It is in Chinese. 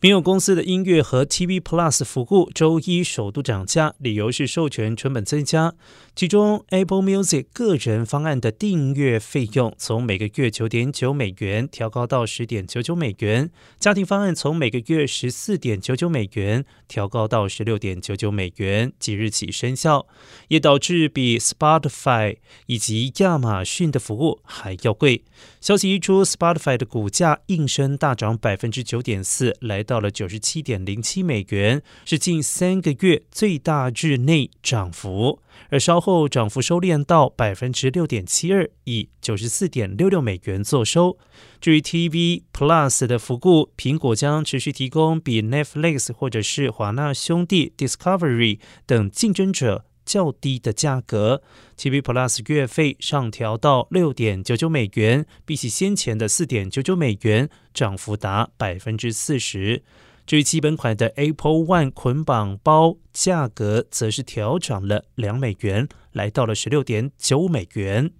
民有公司的音乐和 TV Plus 服务周一首度涨价，理由是授权成本增加。其中，Apple Music 个人方案的订阅费用从每个月九点九美元调高到十点九九美元；家庭方案从每个月十四点九九美元调高到十六点九九美元，即日起生效，也导致比 Spotify 以及亚马逊的服务还要贵。消息一出，Spotify 的股价应声大涨百分之九点四，来到了九十七点零七美元，是近三个月最大日内涨幅。而稍后涨幅收敛到百分之六点七二，以九十四点六六美元作收。至于 TV Plus 的服务，苹果将持续提供比 Netflix 或者是华纳兄弟 Discovery 等竞争者较低的价格。TV Plus 月费上调到六点九九美元，比起先前的四点九九美元，涨幅达百分之四十。至于基本款的 Apple One 捆绑包价格，则是调涨了两美元，来到了十六点九美元。